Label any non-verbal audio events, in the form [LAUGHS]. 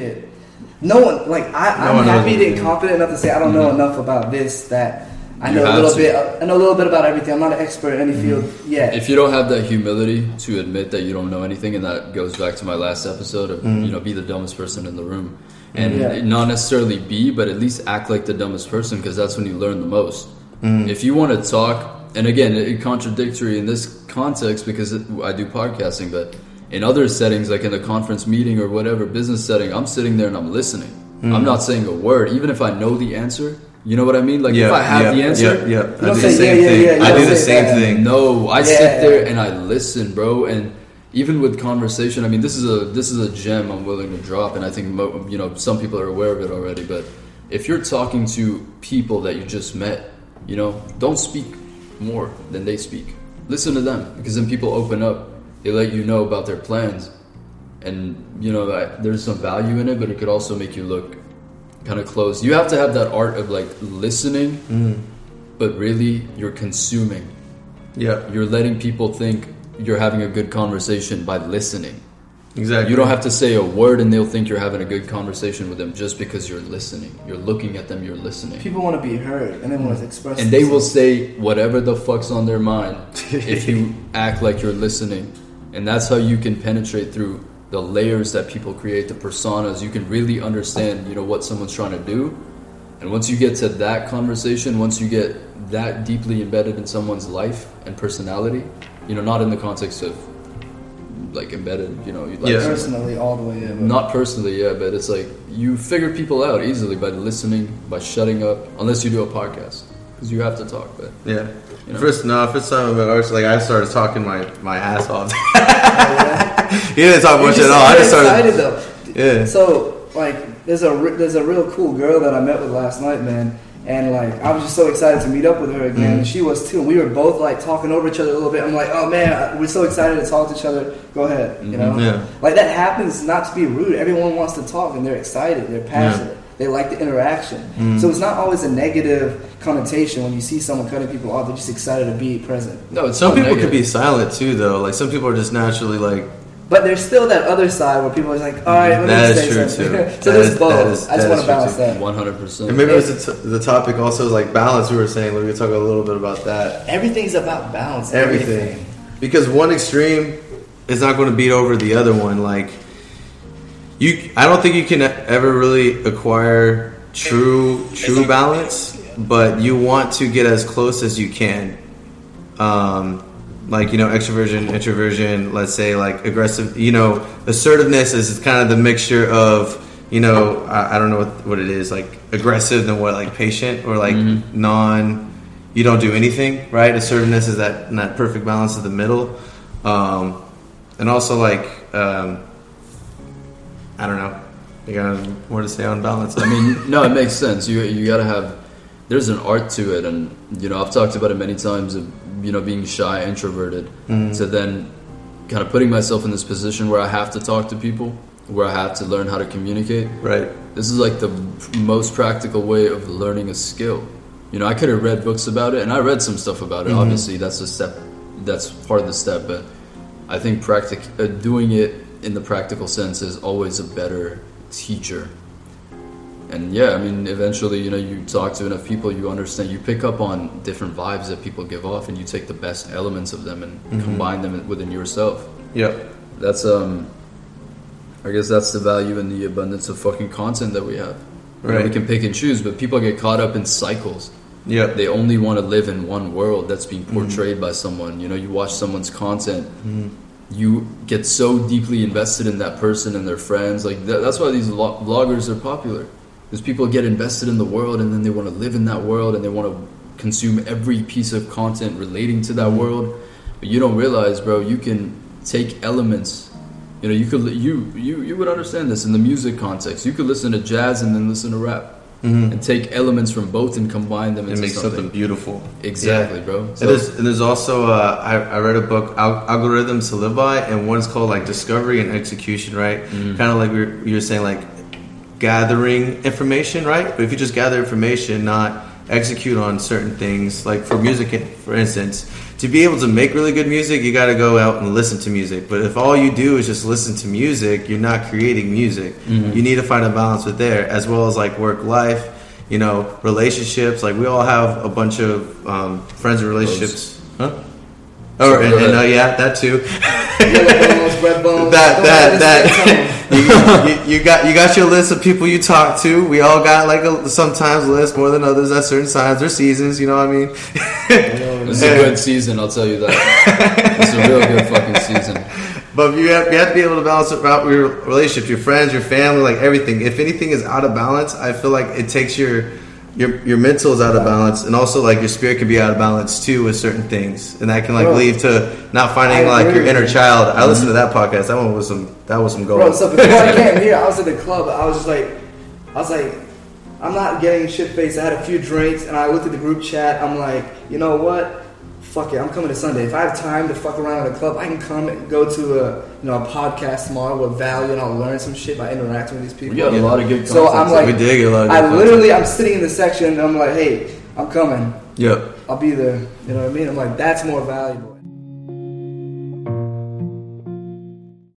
shit. No one like I, No I'm one knows happy and confident enough to say I don't know mm-hmm. enough about this that I You know a little to. bit. I know a little bit about everything. I'm not an expert in any mm-hmm. field yet. If you don't have that humility to admit that you don't know anything, and that goes back to my last episode of mm. you know be the dumbest person in the room, and Yeah. not necessarily be, but at least act like the dumbest person because that's when you learn the most. Mm. If you want to talk, and again, it, it contradictory in this context because it, I do podcasting, but in other settings like in the conference meeting or whatever business setting, I'm sitting there and I'm listening. Hmm. I'm not saying a word, even if I know the answer. You know what I mean? Like if I have the answer, Yeah, yeah. I don't the same yeah, yeah, thing. yeah, I do the same thing. no, I Yeah. sit there and I listen, bro. And even with conversation, I mean, this is a this is a gem I'm willing to drop, and I think mo- you know some people are aware of it already. But if you're talking to people that you just met, you know, don't speak more than they speak. Listen to them because then people open up. They let you know about their plans, and you know that there's some value in it, but it could also make you look kind of close You have to have that art of like listening, mm. but really you're consuming. Yeah, You're letting people think you're having a good conversation by listening. exactly. You don't have to say a word and they'll think you're having a good conversation with them just because you're listening. You're looking at them, you're listening. People want to be heard and they want to mm. express. And they will say whatever the fuck's on their mind [LAUGHS] if you act like you're listening. And that's how you can penetrate through the layers that people create, the personas. You can really understand, you know, what someone's trying to do. And once you get to that conversation, once you get that deeply embedded in someone's life and personality, you know, not in the context of like embedded, you know, you like Yeah. personally all the way in. not personally, yeah, but it's like you figure people out easily by listening, by shutting up, unless you do a podcast, because you have to talk. But Yeah. You know? First, no, first time arts, like I started talking my my ass off. [LAUGHS] [LAUGHS] he didn't talk much at all. I just started. excited though. Yeah. So like, there's a re- there's a real cool girl that I met with last night, man. And like, I was just so excited to meet up with her again, Mm-hmm. and she was too. And we were both like talking over each other a little bit. I'm like, oh man, we're so excited to talk to each other. Go ahead, you know. Mm-hmm. Yeah. Like that happens not to be rude. Everyone wants to talk, and they're excited. They're passionate. They like the interaction. Mm-hmm. So it's not always a negative connotation when you see someone cutting people off. They're just excited to be present. no, it's Some not people negative. could be silent too, though. Like some people are just naturally like. But there's still that other side where people are like, all right, let That me is say true, something. too. [LAUGHS] so That there's is- both. that is- I just want to balance too. that. one hundred percent. And maybe it the, t- the topic also is like balance. We were saying we we talk a little bit about that. Everything's about balance. Everything, because one extreme is not going to beat over the other one. Like you, I don't think you can ever really acquire true true balance, but you want to get as close as you can. Um, like you know, extroversion, introversion. Let's say like aggressive. You know, assertiveness is kind of the mixture of you know I, I don't know what, what it is like aggressive than what like patient or like non. You don't do anything, right? Assertiveness is that that perfect balance of the middle, um, and also like um, I don't know. You got more to say on balance? I mean, no, it makes sense. You you gotta have. There's an art to it, and you know I've talked about it many times of you know being shy, introverted, to then kind of putting myself in this position where I have to talk to people, where I have to learn how to communicate. right. This is like the most practical way of learning a skill. You know, I could have read books about it, and I read some stuff about it. Obviously, that's a step. That's part of the step, but I think practic uh, doing it in the practical sense is always a better teacher. And yeah, I mean, eventually, you know, you talk to enough people, you understand, you pick up on different vibes that people give off, and you take the best elements of them and mm-hmm. combine them within yourself. yeah That's um, I guess that's the value in the abundance of fucking content that we have. You know, Right. we can pick and choose, but people get caught up in cycles. yeah They only want to live in one world that's being mm-hmm. portrayed by someone. You know, you watch someone's content, mm-hmm. You get so deeply invested in that person and their friends. Like that, that's why these lo- vloggers are popular, because people get invested in the world and then they want to live in that world and they want to consume every piece of content relating to that world. But you don't realize, bro, you can take elements. You know, you could you you you would understand this in the music context. You could listen to jazz and then listen to rap. And take elements from both and combine them It into makes something. something beautiful. Exactly, Yeah. bro. And So- there's, and there's also uh, I, I read a book Al- algorithms to live by and one's called like discovery and execution right Mm-hmm. kind of like we were, you were saying like gathering information right but if you just gather information not execute on certain things like for music for instance to be able to make really good music, you got to go out and listen to music. But if all you do is just listen to music, you're not creating music. Mm-hmm. You need to find a balance with there, as well as like work life, you know, relationships. Like we all have a bunch of um, friends and relationships, huh? Oh, and, and uh, yeah, that too. Bones, red bones. that that let us get some. that you, you, you got you got your list of people you talk to. We all got like a sometimes list more than others at certain times or seasons. You know what I mean? [LAUGHS] It's a [LAUGHS] good season, I'll tell you that. It's a real good fucking season. [LAUGHS] But you have, you have to be able to balance it out with your relationships, your friends, your family, like everything. If anything is out of balance, I feel like it takes your your your mental is out of balance, and also like your spirit can be out of balance too with certain things, and that can like Bro, lead to not finding I like your inner child. I listened to that podcast. That one was some that was some gold. Bro, so before I came here, I was at the club. I was just like, I was like, I'm not getting shit faced. I had a few drinks, and I looked at the group chat. I'm like, you know what? Fuck it, I'm coming to Sunday. If I have time to fuck around at a club, I can come and go to a you know a podcast tomorrow with value, and I'll learn some shit by interacting with these people. We got a lot of good So. I'm like, we did get a lot of good I content. literally, I'm sitting in the section, and I'm like, hey, I'm coming. Yep. I'll be there. You know what I mean? I'm like, that's more valuable.